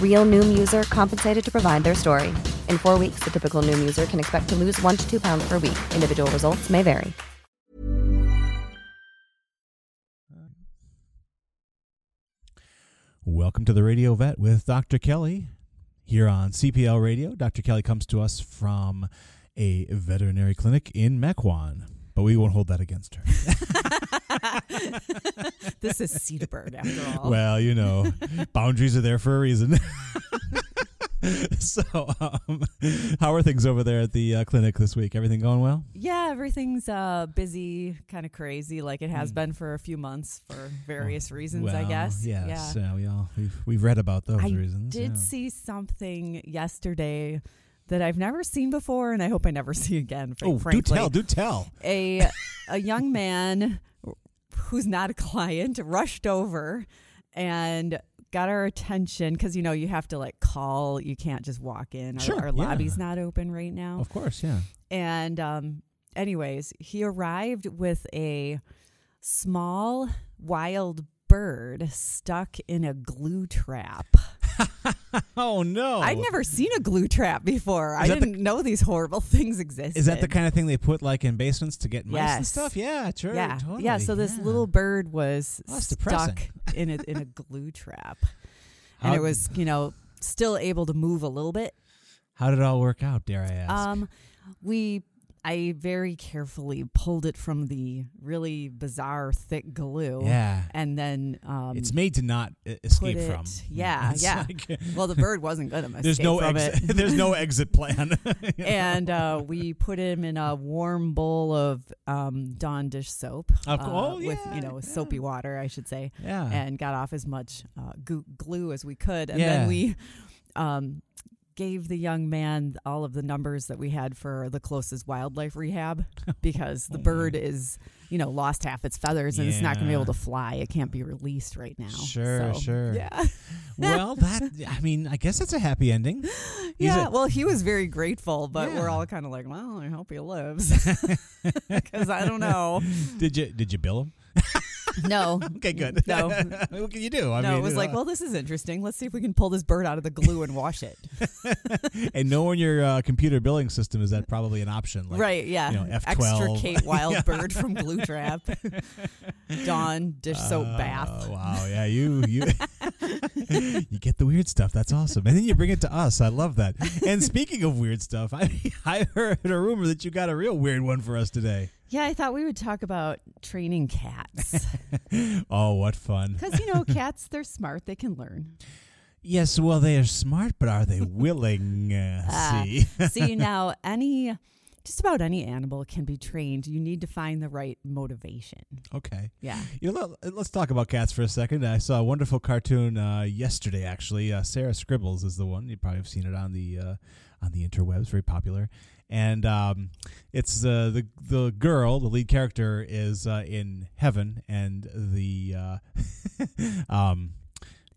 Real Noom user compensated to provide their story. In four weeks, the typical Noom user can expect to lose one to two pounds per week. Individual results may vary. Welcome to the Radio Vet with Dr. Kelly here on CPL Radio. Dr. Kelly comes to us from a veterinary clinic in Mequon, but we won't hold that against her. this is Cedarburg, after all. well, you know, boundaries are there for a reason. so, um, how are things over there at the uh, clinic this week? Everything going well? yeah, everything's uh, busy, kind of crazy, like it has Mm. been for a few months for various reasons, I guess. Yes, Yeah. uh, we all we've, we've read about those I reasons. did yeah. see something yesterday that I've never seen before, and I hope I never see again. fr- Oh, frankly. do tell, do tell. a a young man who's not a client rushed over and got our attention because you know you have to like call you can't just walk in our, Sure, our yeah. lobby's not open right now Of course, yeah. and um anyways he arrived with a small wild bird stuck in a glue trap Oh no! i'd never seen a glue trap before i Is the- didn't know these horrible things existed Is that the kind of thing they put like in basements to get mice and stuff? Yeah, sure. yeah, totally, yeah. So this yeah. little bird was Oh, that's stuck in a in a glue trap, How- and it was you know still able to move a little bit. How did it all work out? Dare I ask? Um, we I very carefully pulled it from the really bizarre thick glue. yeah, and then um, it's made to not uh, escape it- from. Yeah, It's yeah. like- well, the bird wasn't gonna escape there's no from exit. it. there's no exit plan. and uh, we put him in a warm bowl of um, Dawn dish soap Of uh, oh, with you know soapy water, I should say, yeah. and got off as much uh, goo- glue as we could, and Yeah. then we um, gave the young man all of the numbers that we had for the closest wildlife rehab because the oh, bird is you know lost half its feathers and it's not going to be able to fly. It can't be released right now. Sure, So, sure. Yeah. well, that I mean, I guess it's a happy ending. He's yeah, a- well, he was very grateful, but Yeah. we're all kind of like, well, I hope he lives, because I don't know. did you did you bill him? No, Okay, good. No. what can you do? I no, mean, it was like, know, well, this is interesting. Let's see if we can pull this bird out of the glue and wash it. and knowing your uh, computer billing system is that probably an option? Like, right? Yeah. you know, F12. Extricate wild bird from glue trap. Dawn dish soap Uh, bath. Wow, yeah, you you you get the weird stuff. That's awesome, and then you bring it to us. I love that. And speaking of weird stuff, I I heard a rumor that you got a real weird one for us today. Yeah, I thought we would talk about training cats Oh, what fun! because you know cats they're smart. They can learn. Yes, well, they are smart, but are they willing? Uh, Ah. see, See now, any just about any animal can be trained. You need to find the right motivation. okay. Yeah. You know, let- let's talk about cats for a second. I saw a wonderful cartoon uh, yesterday. Actually, uh, Sarah Scribbles is the one. You probably have seen it on the uh, on the interwebs. Very popular, and um, it's uh, the the girl, the lead character, is uh, in heaven, and the uh, um,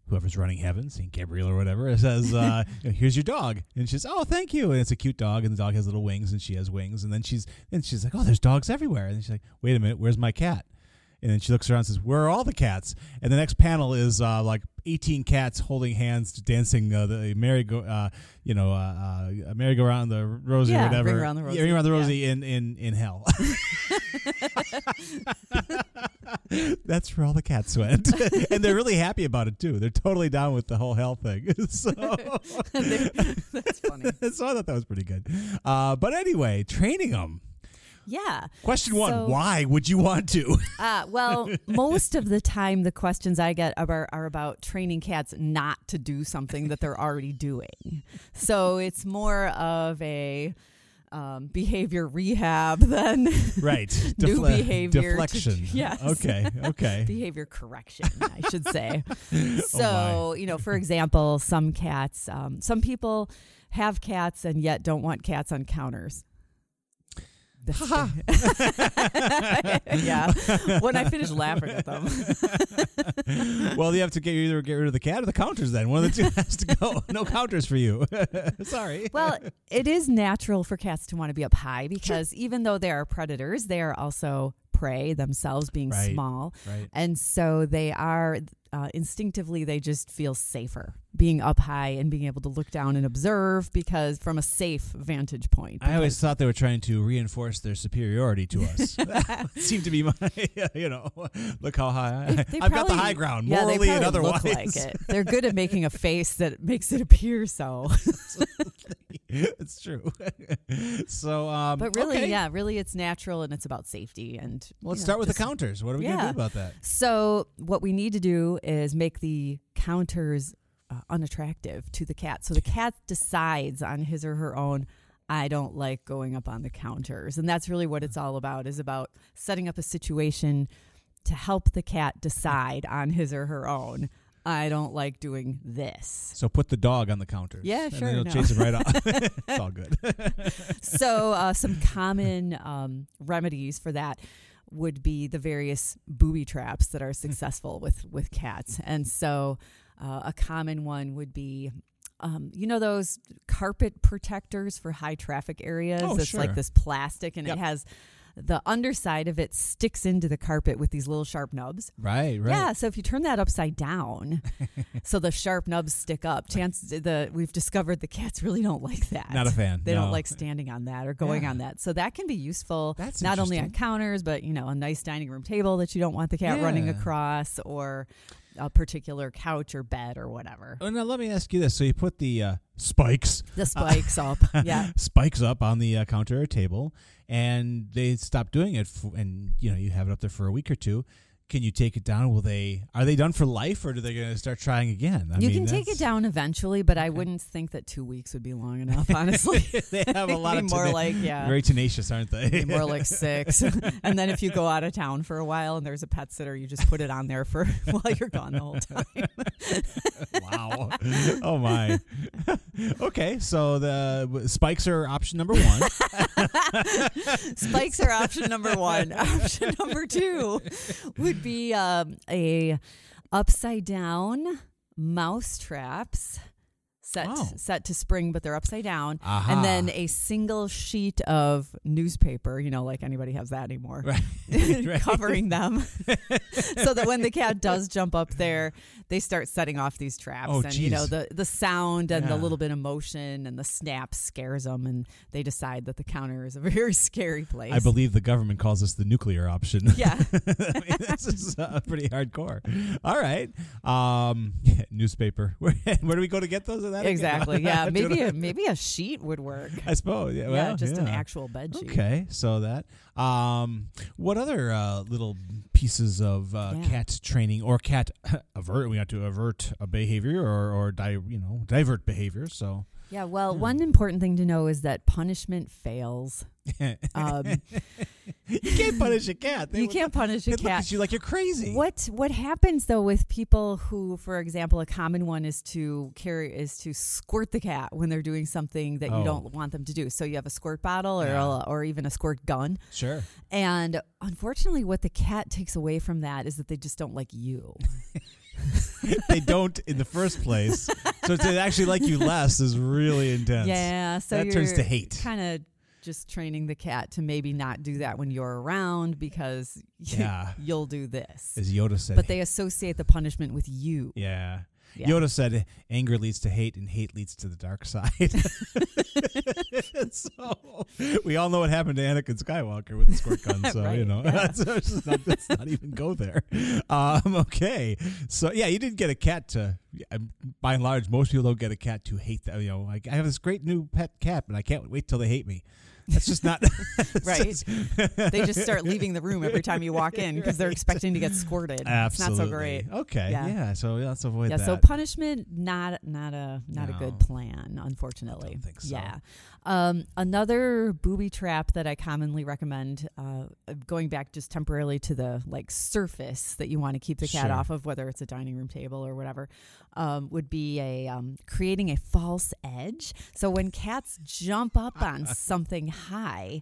whoever's running heaven, Saint Gabriel or whatever, says, uh, "Here's your dog," and she says, "Oh, thank you." And it's a cute dog, and the dog has little wings, and she has wings, and then she's and she's like, "Oh, there's dogs everywhere," and she's like, "Wait a minute, where's my cat?" And then she looks around and says, "Where are all the cats?" And the next panel is uh, like 18 cats holding hands, dancing uh, the merry go, uh, you know, uh, uh, merry go round the rosy Yeah, or whatever. ring around the rosy, Yeah, ring around the yeah. in in in hell. That's where all the cats went, and they're really happy about it too. They're totally down with the whole hell thing. so, That's funny. so I thought that was pretty good. Uh, but anyway, training them. Yeah. Question one: So- Why would you want to? Uh, well, most of the time, the questions I get are, are about training cats not to do something that they're already doing. So it's more of a um, behavior rehab than right, new Defle- behavior. to- deflection. yes. Okay. Okay. behavior correction, I should say. Oh, So, you know, for example, some cats, um, some people have cats and yet don't want cats on counters. yeah. When I finish laughing at them. well, you have to get either get rid of the cat or the counters. Then one of the two has to go. No counters for you. Sorry. Well, it is natural for cats to want to be up high because even though they are predators, they are also prey themselves, being Right. small. Right. And so they are uh, instinctively, they just feel safer being up high and being able to look down and observe because from a safe vantage point. I always thought they were trying to reinforce their superiority to us. that seemed to be my, you know, look how high I, I've got the high ground, yeah, morally and otherwise. Look like it. They're good at making a face that makes it appear so. it's true. so, um, But really, okay. yeah, really, it's natural and it's about safety. And Well, let's know, start with the counters. What are we going to do about that? So what we need to do is make the counters uh, unattractive to the cat. So the cat decides on his or her own. I don't like going up on the counters, and that's really what it's all about. Is about setting up a situation to help the cat decide on his or her own. I don't like doing this. So put the dog on the counter. Yeah, and sure, Then it'll no. chase him right off. it's all good. so uh, some common um, remedies for that would be the various booby traps that are successful with with cats and so uh, a common one would be um, you know those carpet protectors for high traffic areas Oh, it's like this plastic and Yep. it has the underside of it sticks into the carpet with these little sharp nubs right, right. yeah, so if you turn that upside down, so the sharp nubs stick up, chance the we've discovered the cats really don't like that. Not a fan, They no. don't like standing on that or going Yeah. on that. So that can be useful That's not only on counters, but you know, a nice dining room table that you don't want the cat running across or a particular couch or bed or whatever. Oh, now let me ask you this: So you put the uh, spikes, The spikes up. Yeah. spikes up on the uh, counter or table, and they stop doing it, f- and you know you have it up there for a week or two. Can you take it down? Will they? Are they done for life, or are they going to start trying again? I you mean, can take it down eventually, but I wouldn't think that two weeks would be long enough, honestly. they have a lot of more tena- like, yeah. very tenacious, aren't they? More like six. and then if you go out of town for a while and there's a pet sitter, you just put it on there for while you're gone the whole time. wow. Oh my. okay, so the spikes are option number one. Spikes are option number one. Option number two would be um, a upside down mouse traps. Set, Oh. set to spring, but they're upside down, Aha. and then a single sheet of newspaper. You know, like anybody has that anymore. Right. Covering them so that when the cat does jump up there they start setting off these traps Oh, and you know the the sound and the little bit of motion and the snap scares them and they decide that the counter is a very scary place I believe the government calls this the nuclear option. yeah I mean, this is uh, pretty hardcore. All right. Um, newspaper. Where, where do we go to get those? That exactly yeah maybe a, maybe a sheet would work I suppose. Yeah. yeah well, just an actual bed sheet Okay, so that. Um, what other uh, little pieces of uh, Yeah. cat training or cat avert? We have to avert a behavior or or di- you know divert behavior. So yeah well Hmm. one important thing to know is that punishment fails um, you can't punish a cat. They you can't punish a cat you like you're crazy. What what happens though with people who, for example, a common one is to carry is to squirt the cat when they're doing something that Oh. you don't want them to do. So you have a squirt bottle or Yeah. a, or even a squirt gun, Sure. and unfortunately, what the cat takes away from that is that they just don't like you. they don't in the first place. So to actually like you less is really intense. Yeah, so that turns to hate. Kind of just training the cat to maybe not do that when you're around because Yeah. you'll do this. As Yoda said. But they associate the punishment with you. yeah. Yeah. Yoda said, "Anger leads to hate, and hate leads to the dark side." so we all know what happened to Anakin Skywalker with the squirt gun. So you Right, know, yeah. so it's just not, let's not even go there. Um, okay, so yeah, you didn't get a cat to. By and large, most people don't get a cat to hate that. You know, like I have this great new pet cat, and I can't wait till they hate me. That's just not Right. They just start leaving the room every time you walk in because they're expecting to get squirted. Absolutely. It's not so great. Okay. Yeah. Yeah. so let's avoid Yeah, that. so punishment not not a not a good plan, unfortunately. I don't think so. Yeah. Um, another booby trap that I commonly recommend, uh, going back just temporarily to the like surface that you want to keep the cat Sure. off of, whether it's a dining room table or whatever, um, would be a um, creating a false edge. So when cats jump up on something high.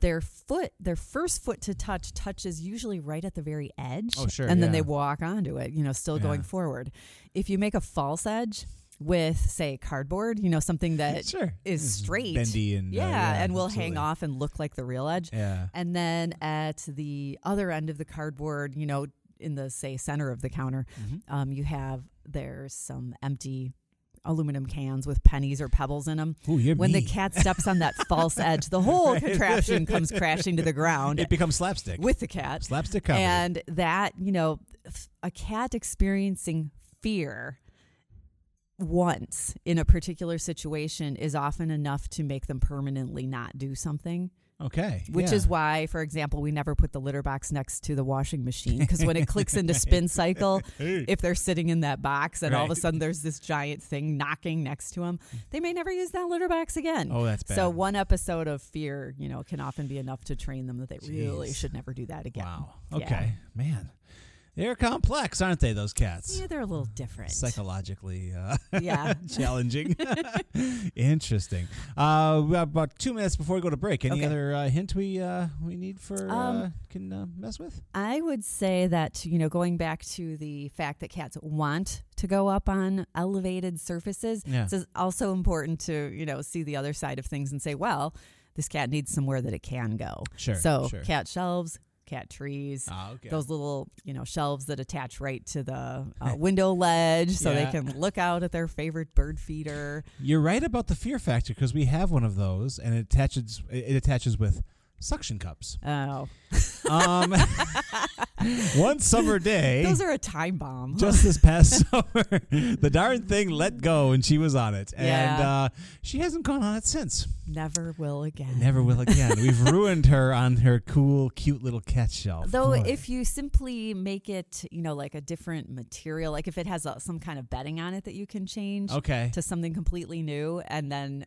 Their foot, their first foot to touch, touches usually right at the very edge. Oh, sure, And then they walk onto it, you know, still going forward. If you make a false edge with, say, cardboard, you know, something that is sure. It's straight, bendy and uh, yeah, and will absolutely. hang off and look like the real edge. Yeah. And then at the other end of the cardboard, you know, in the say center of the counter, Mm-hmm. um, you have there's some empty aluminum cans with pennies or pebbles in them. Ooh, when the cat steps on that false edge, the whole contraption comes crashing to the ground It becomes slapstick. with the cat. slapstick comedy. And that, you know, a cat experiencing fear once in a particular situation is often enough to make them permanently not do something. okay. Which yeah. is why, for example, we never put the litter box next to the washing machine because when it clicks into spin cycle, if they're sitting in that box and all of a sudden there's this giant thing knocking next to them, they may never use that litter box again. Oh, that's So one episode of fear, you know, can often be enough to train them that they really should never do that again. Wow. Yeah. Okay. Man. They're complex, aren't they, those cats? Yeah, they're a little different. Psychologically uh, Yeah. challenging. Interesting. Uh, we have about two minutes before we go to break. Any Okay. other uh, hint we uh, we need for uh, Um, can uh, mess with? I would say that, you know, going back to the fact that cats want to go up on elevated surfaces, Yeah. it's also important to, you know, see the other side of things and say, well, this cat needs somewhere that it can go. Sure, So sure. cat shelves, cat trees. Ah, okay. Those little, you know, shelves that attach right to the uh, window ledge, so Yeah. they can look out at their favorite bird feeder. You're right about the fear factor because we have one of those, and it attaches. It attaches with suction cups. Oh, Um, one summer day, those are a time bomb. just this past summer, the darn thing let go, and she was on it, and Yeah. uh, she hasn't gone on it since. Never will again. Never will again. We've ruined her on her cool, cute little cat shelf. Though Boy. if you simply make it, you know, like a different material, like if it has a, some kind of bedding on it that you can change okay, to something completely new and then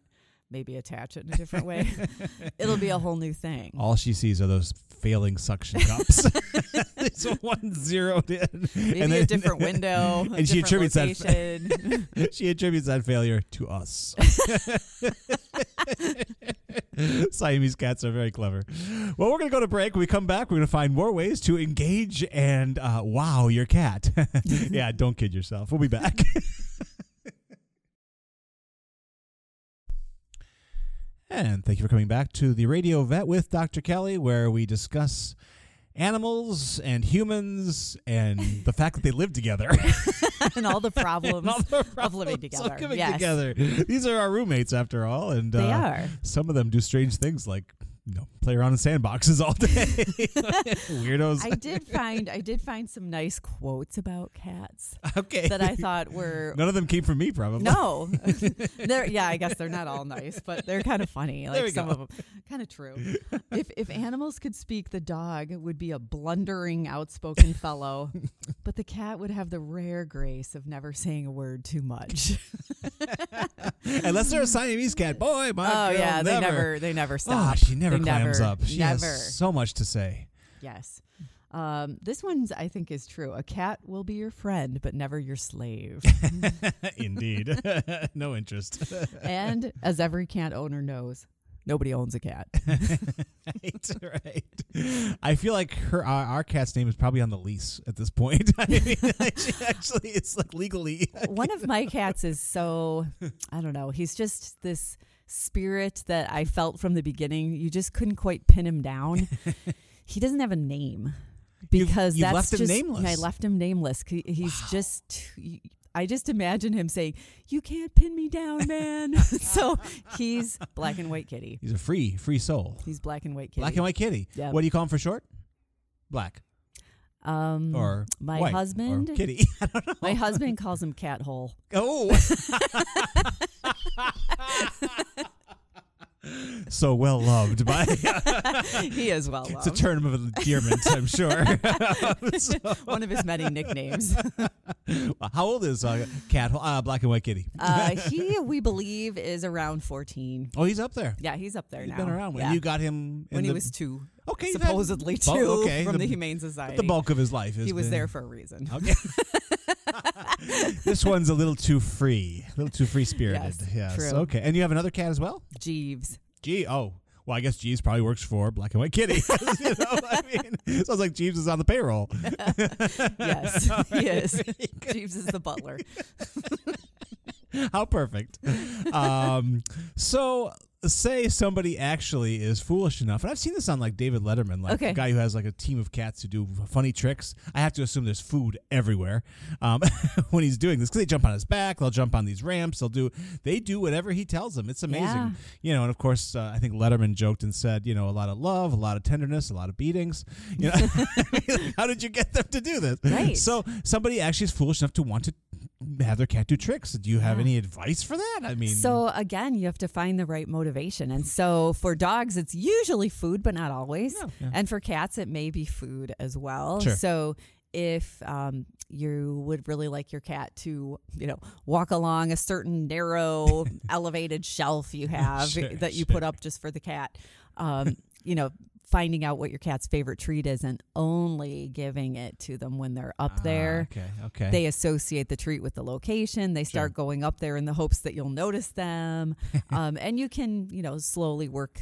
maybe attach it in a different way, it'll be a whole new thing. all she sees are those failing suction cups. it's one zeroed in, Maybe and a different window, and she attributes that- she attributes that failure to us. Siamese cats are very clever. Well, we're going to go to break. When we come back, we're going to find more ways to engage and uh, wow your cat. yeah, don't kid yourself. We'll be back. And thank you for coming back to the Radio Vet with Dr. Kelly, where we discuss animals and humans and the fact that they live together. and all the problems, all the of living problems together. of living yes. together. These are our roommates, after all, and They uh, are. Some of them do strange things, like you know, play around in sandboxes all day. Weirdos. I did find I did find some nice quotes about cats okay. that I thought were None of them came from me, probably. No, they're yeah. I guess they're not all nice, but they're kind of funny. There Like we some go. of them, kind of true. If if animals could speak, the dog would be a blundering, outspoken fellow, but the cat would have the rare grace of never saying a word too much. Unless they're a Siamese cat, boy, my oh yeah, never. they never they never Oh, stop. she never clams never, up. She never. has so much to say. Yes. Um, this one's I think is true. A cat will be your friend, but never your slave. Indeed. no interest. and as every cat owner knows, nobody owns a cat. right, right. I feel like her our, our cat's name is probably on the lease at this point. I mean, she actually, it's like legally. One of my cats is so I don't know. He's just this spirit that I felt from the beginning. You just couldn't quite pin him down. he doesn't have a name because you've that's left him just nameless. I left him nameless. He- He's just. I just imagine him saying, "You can't pin me down, man." so he's black and white kitty. He's a free, free soul. He's black and white kitty. Black and white kitty. Yep. What do you call him for short? Black Um, or my or husband. kitty. I don't know. My husband calls him cat hole. Oh. so well loved by. he is well it's a term of endearment, I'm sure. So, One of his many nicknames. how old is uh, cat? Uh, black and white kitty. Uh, he, we believe, is around 14. oh, he's up there. Yeah, he's up there He's now. been around when Yeah. you got him when he was two. Okay, supposedly bulk- two okay, from the, the- Humane Society. The bulk of his life is he was there for a reason. Okay. this one's a little too free, a little too free spirited. Yes, true. Okay. And you have another cat as well? Jeeves. Gee, oh. Well, I guess Jeeves probably works for Black and White Kitty. you know, I mean, sounds like Jeeves is on the payroll. Yes, he is. Jeeves is the butler. How perfect. Um, so say somebody actually is foolish enough, and I've seen this on like David Letterman, like Okay. a guy who has like a team of cats who do funny tricks. I have to assume there's food everywhere um, when he's doing this because they jump on his back, they'll jump on these ramps, they'll do they do whatever he tells them. It's amazing, Yeah. you know. And of course, uh, I think Letterman joked and said, you know, a lot of love, a lot of tenderness, a lot of beatings. You know, how did you get them to do this? Right. So somebody actually is foolish enough to want to have their cat do tricks. Do you have Yeah. any advice for that? I mean, So again, you have to find the right motivation. And so for dogs, it's usually food, but not always. No, yeah. And for cats, it may be food as well. Sure. So if um, you would really like your cat to, you know, walk along a certain narrow, elevated shelf you have Sure, that you sure. put up just for the cat, um, you know. Finding out what your cat's favorite treat is and only giving it to them when they're up Ah, there okay, okay. they associate the treat with the location. They start going up there in the hopes that you'll notice them, um, and you can, you know, slowly work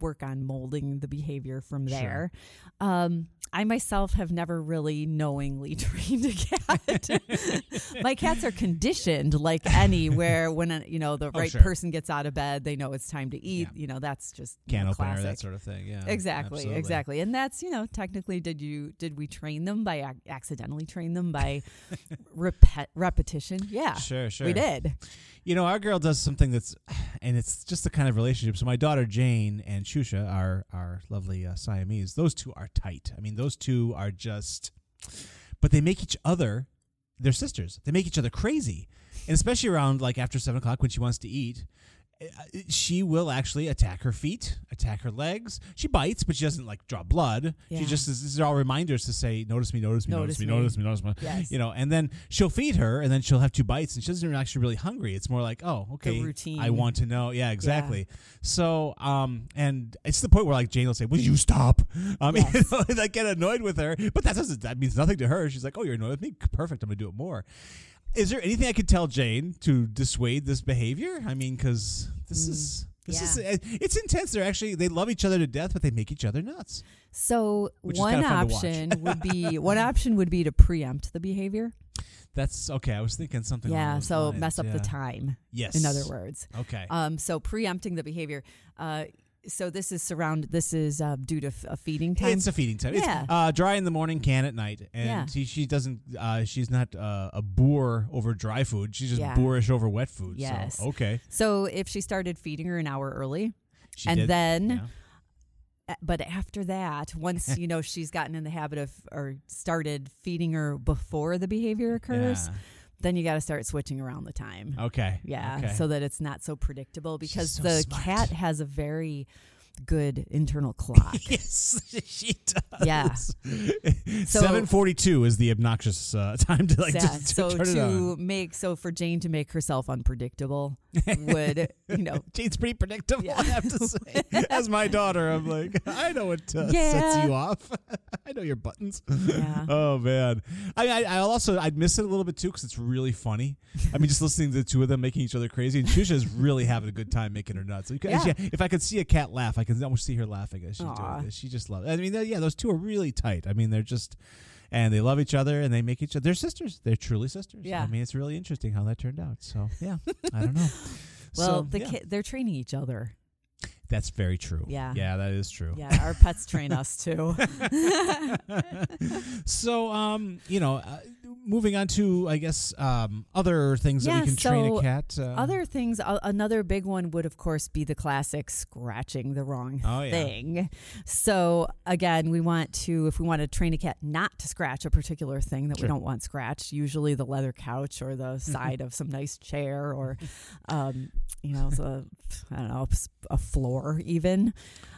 work on molding the behavior from Sure. there. Um, I myself have never really knowingly trained a cat. My cats are conditioned like any, where when a, you know the Oh, right sure. person gets out of bed, they know it's time to eat. Yeah. You know, that's just can opener, classic. that sort of thing. Yeah, Exactly, absolutely. exactly. And that's, you know, technically did you did we train them by ac- accidentally train them by repet, repetition? Yeah. Sure, sure. We did. You know, our girl does something that's, and it's just the kind of relationship. So my daughter Jane and Shusha, our our lovely uh, Siamese, those two are tight. I mean, those two are just, but they make each other, they're sisters. They make each other crazy, and especially around like after seven o'clock when she wants to eat. Uh, She will actually attack her feet, attack her legs. She bites, but she doesn't like draw blood. She Yeah. just these are all reminders to say, "Notice me, notice me, notice, Notice me, me." notice me, notice me." Yes. You know, and then she'll feed her, and then she'll have two bites, and she doesn't even actually really hungry. It's more like, oh, okay, routine. I want to know. Yeah, exactly. So, um, and it's the point where like Jane will say, "Will you stop?" Um, Yes. you know, and I get annoyed with her, but that doesn't that means nothing to her. She's like, "Oh, you're annoyed with me? Perfect. I'm gonna do it more." Is there anything I could tell Jane to dissuade this behavior? I mean, because this is this is Mm, it's intense. They're actually they love each other to death, but they make each other nuts. So one kinda fun to watch. option would be one option would be to preempt the behavior. That's okay. I was thinking something. along yeah. So lines, mess up the time. Yes. In other words. Okay. Um, so preempting the behavior. Uh, so this is surround. This is uh, due to f- a feeding time. It's a feeding time. Yeah. It's uh, dry in the morning, can at night, and Yeah. she, she doesn't. Uh, she's not uh, a boor over dry food. She's just Yeah. boorish over wet food. Yes. So, okay. so if she started feeding her an hour early, She and did- then yeah. But after that once you know she's gotten in the habit of or started feeding her before the behavior occurs then you got to start switching around the time Okay. yeah Okay. so that it's not so predictable because so the smart. cat has a very good internal clock yes, she does. Yeah. So- Seven forty-two is the obnoxious uh, time to like yeah, just to so turn it on. to make so for Jane to make herself unpredictable would, you know, Jane's pretty predictable, Yeah. I have to say. As my daughter, I'm like, I know what uh, sets you off. I know your buttons. Yeah. Oh man. I mean, I, I also I'd miss it a little bit too because it's really funny. I mean, just listening to the two of them making each other crazy. And Shusha's really having a good time making her nuts. Yeah. yeah, if I could see a cat laugh, I can almost see her laughing as she's Aw. doing this. She just loves. it. I mean, yeah, those two are really tight. I mean, they're just. And they love each other, and they make each other. They're sisters. They're truly sisters. Yeah. I mean, it's really interesting how that turned out. So yeah, I don't know. well, So, the yeah. ki- they're training each other. That's very true. Yeah. Yeah, that is true. Yeah, our pets train us too. so, um, you know, uh, moving on to, I guess, um, other things that we can train a cat. Uh, Other things, uh, another big one would, of course, be the classic scratching the wrong Oh, yeah. thing. So, again, we want to, if we want to train a cat not to scratch a particular thing that Sure. we don't want scratched, usually the leather couch or the side of some nice chair or, um, you know, I don't know, a floor even.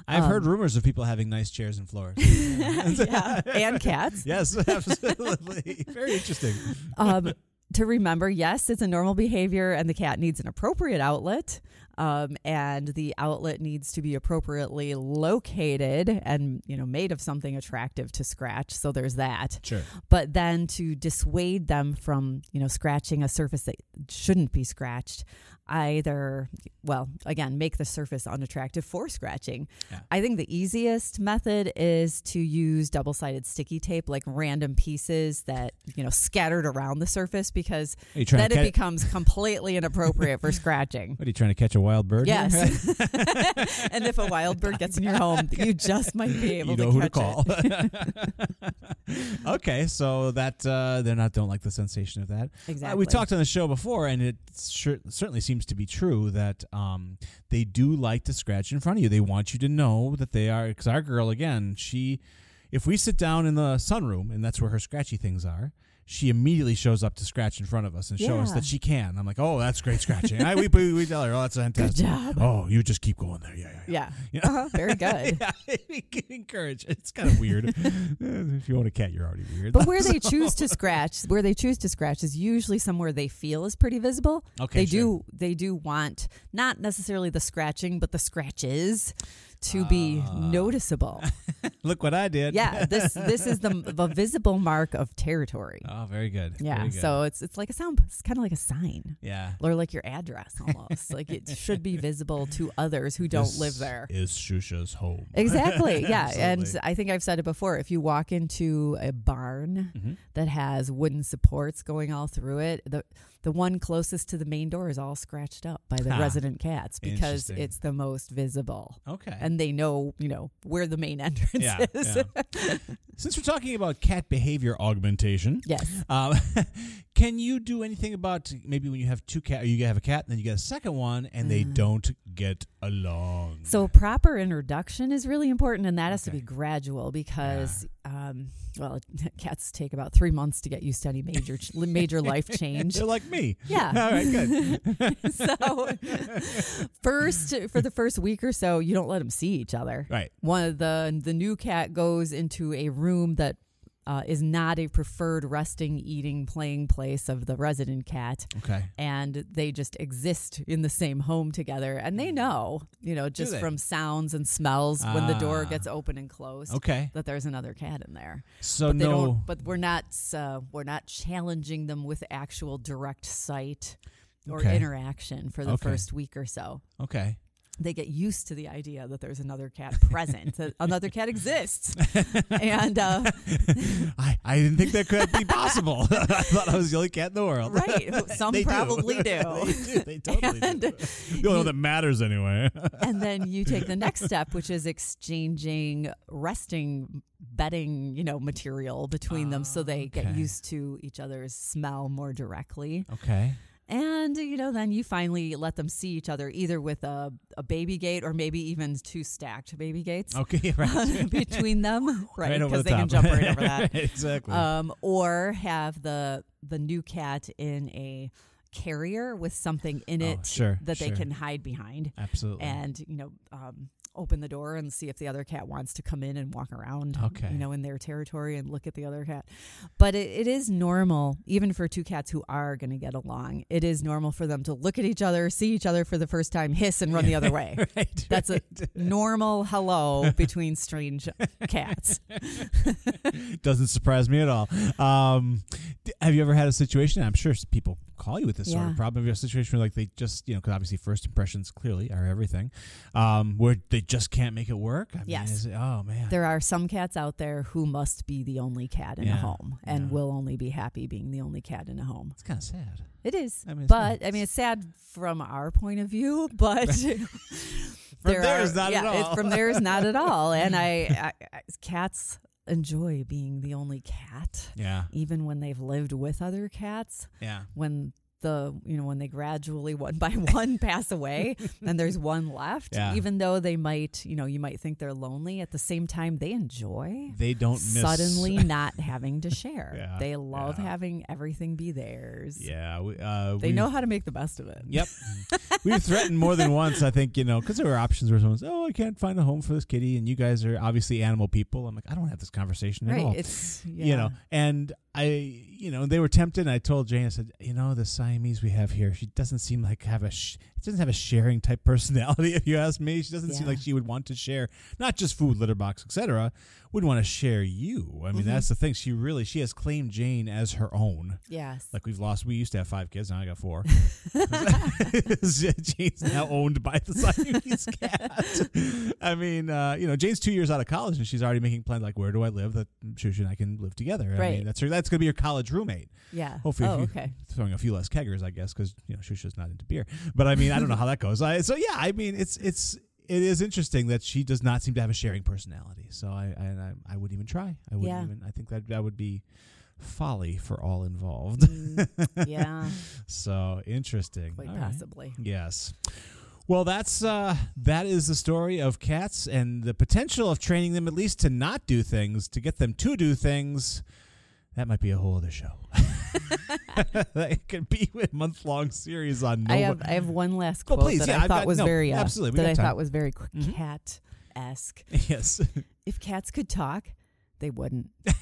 I've heard um, rumors of people having nice chairs and floors. yeah, and cats. yes, absolutely. Very interesting. um, to remember, yes, it's a normal behavior, and the cat needs an appropriate outlet. Um, and the outlet needs to be appropriately located and you know made of something attractive to scratch. So there's that. Sure. But then to dissuade them from you know scratching a surface that shouldn't be scratched, either well again make the surface unattractive for scratching. Yeah. I think the easiest method is to use double sided sticky tape, like random pieces that you know scattered around the surface, because Are you trying then it becomes completely inappropriate for scratching. What are you trying to catch a wild bird? Yes. and if a wild bird gets in your home, you just might be able you to know who to catch call. it. okay, so that uh, they're not don't like the sensation of that. Uh, Exactly. we talked on the show before, and it sure, certainly seems to be true that um, they do like to scratch in front of you. They want you to know that they are. Because our girl, again, she, if we sit down in the sunroom and that's where her scratchy things are. She immediately shows up to scratch in front of us and show us that she can. I'm like, oh, that's great scratching. I, we, we, we tell her, oh, that's fantastic. job. Oh, you just keep going there. Yeah, yeah, yeah. Yeah. Uh-huh, very good. yeah, encourage. It's kind of weird. if you own a cat, you're already weird. But where they choose to scratch, where they choose to scratch is usually somewhere they feel is pretty visible. Okay, they sure. do they do want not necessarily the scratching, but the scratches to be Ah. noticeable. Look what I did. yeah, this this is the, the visible mark of territory. Oh, very good. Yeah, Very good. so it's it's like a sound. It's kind of like a sign. yeah. Or like your address almost. like it should be visible to others who don't This live there. Is Shusha's home. Exactly. Yeah. and I think I've said it before. If you walk into a barn Mhm. that has wooden supports going all through it, the the one closest to the main door is all scratched up by the resident cats because it's the most visible. Okay. And they know, you know, where the main entrance yeah, is. yeah. Since we're talking about cat behavior augmentation, yes. um, can you do anything about maybe when you have two cat, you have a cat and then you get a second one and they Mm. don't get along? So proper introduction is really important, and that has to be gradual because, um, well, cats take about three months to get used to any major ch- major life change. They're like me. Yeah. All right. Good. so first for the first week or so you don't let them see each other Right. one of the the new cat goes into a room that uh, is not a preferred resting eating playing place of the resident cat Okay. and they just exist in the same home together and they know you know just from sounds and smells when the door Ah. gets open and closed Okay. that there's another cat in there So but they no. don't but we're not uh, we're not challenging them with actual direct sight or Okay. interaction for the Okay. first week or so Okay. They get used to the idea that there's another cat present that another cat exists and uh, I, I didn't think that could be possible. I thought I was the only cat in the world. Right. Some They probably do. they do. They totally And do. The only one that matters anyway. and then you take the next step which is exchanging resting bedding you know material between them so they get used to each other's smell more directly okay. And you know, then you finally let them see each other either with a, a baby gate or maybe even two stacked baby gates Okay. Right. between them, right? Right Because the they can jump right over that. exactly. Um, or have the the new cat in a carrier with something in Oh, it sure, that they can hide behind. Absolutely. And you know, um, open the door and see if the other cat wants to come in and walk around. Okay. You know, in their territory and look at the other cat. But it, it is normal, even for two cats who are going to get along. It is normal for them to look at each other, see each other for the first time, hiss, and run the other way. right. That's a normal hello between strange cats. Doesn't surprise me at all. Um, have you ever had a situation? I'm sure people call you with this sort of problem. Have you had a situation where like they just, you know, because obviously first impressions clearly are everything, um, where they just can't make it work? I mean, Yes. is it- oh man. There are some cats out there who must be the only cat in Yeah, a home and yeah. will only be happy being the only cat in a home. it's kind of sad. It is. I mean, but I mean, it's sad from our point of view, but From there theirs, are- not yeah, at all. from theirs, not at all. And I, I, I, cats enjoy being the only cat, Yeah. even when they've lived with other cats. Yeah. When the you know when they gradually one by one pass away and there's one left Yeah. even though they might you know you might think they're lonely at the same time they enjoy They don't miss suddenly not having to share Yeah, they love yeah. having everything be theirs Yeah. We, uh, they know how to make the best of it Yep. We've threatened more than once, I think, you know, because there were options where someone's, oh, I can't find a home for this kitty. And you guys are obviously animal people. I'm like, I don't have this conversation at all. it's You know, and I, you know, they were tempted. And I told Jane, I said, you know, the Siamese we have here, she doesn't seem like have a, sh- doesn't have a sharing type personality. If you ask me, she doesn't seem like she would want to share, not just food, litter box, etc. Would want to share you. I mean, Mm-hmm. that's the thing. She really, she has claimed Jane as her own. yes Like we've lost. We used to have five kids. Now I got four. Jane's now owned by the Siamese cat. I mean, uh, you know, Jane's two years out of college and she's already making plans. Like, where do I live that Shusha and I can live together? I Right. mean, that's her. That's gonna be your college roommate. yeah Hopefully, oh okay throwing a few less keggers, I guess, because you know Shusha's not into beer. But I mean, I don't know how that goes. I, so yeah, I mean, it's it's it is interesting that she does not seem to have a sharing personality. So I I, I, wouldn't even try. I wouldn't Yeah. even. I think that that would be folly for all involved. Mm, yeah So interesting. quite All right. possibly Yes. Well, that's uh, that is the story of cats and the potential of training them at least to not do things to get them to do things. That might be a whole other show. that could be a month long series on. I Nova- have I have one last quote please, that yeah, I I've thought got- was no, very uh, absolutely, that I time. thought was very Mhm. cat esque. yes. If cats could talk, they wouldn't.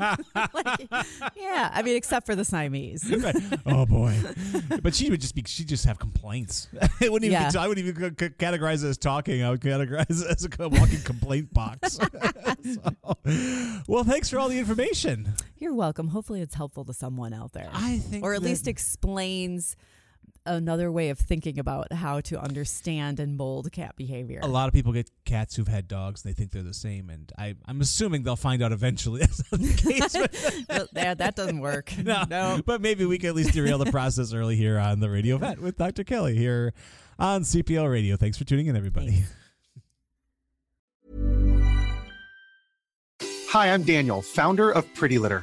Like, yeah, I mean, except for the Siamese. Right. Oh boy, but she would just be. She'd just have complaints. it wouldn't even. Yeah. Be, I wouldn't even c- categorize it as talking. I would categorize it as a walking complaint box. So, well, thanks for all the information. You're welcome. Hopefully, it's helpful to someone out there, I think, or at that- least explains another way of thinking about how to understand and mold cat behavior. a lot of people get cats who've had dogs. and They think they're the same, and I, I'm assuming they'll find out eventually. That's not the case. but- Well, that, that doesn't work. no, no. but maybe we can at least derail the process early here on the Radio Vet with Dr. Kelly here on CPL Radio. Thanks for tuning in, everybody. Thanks. Hi, I'm Daniel, founder of Pretty Litter.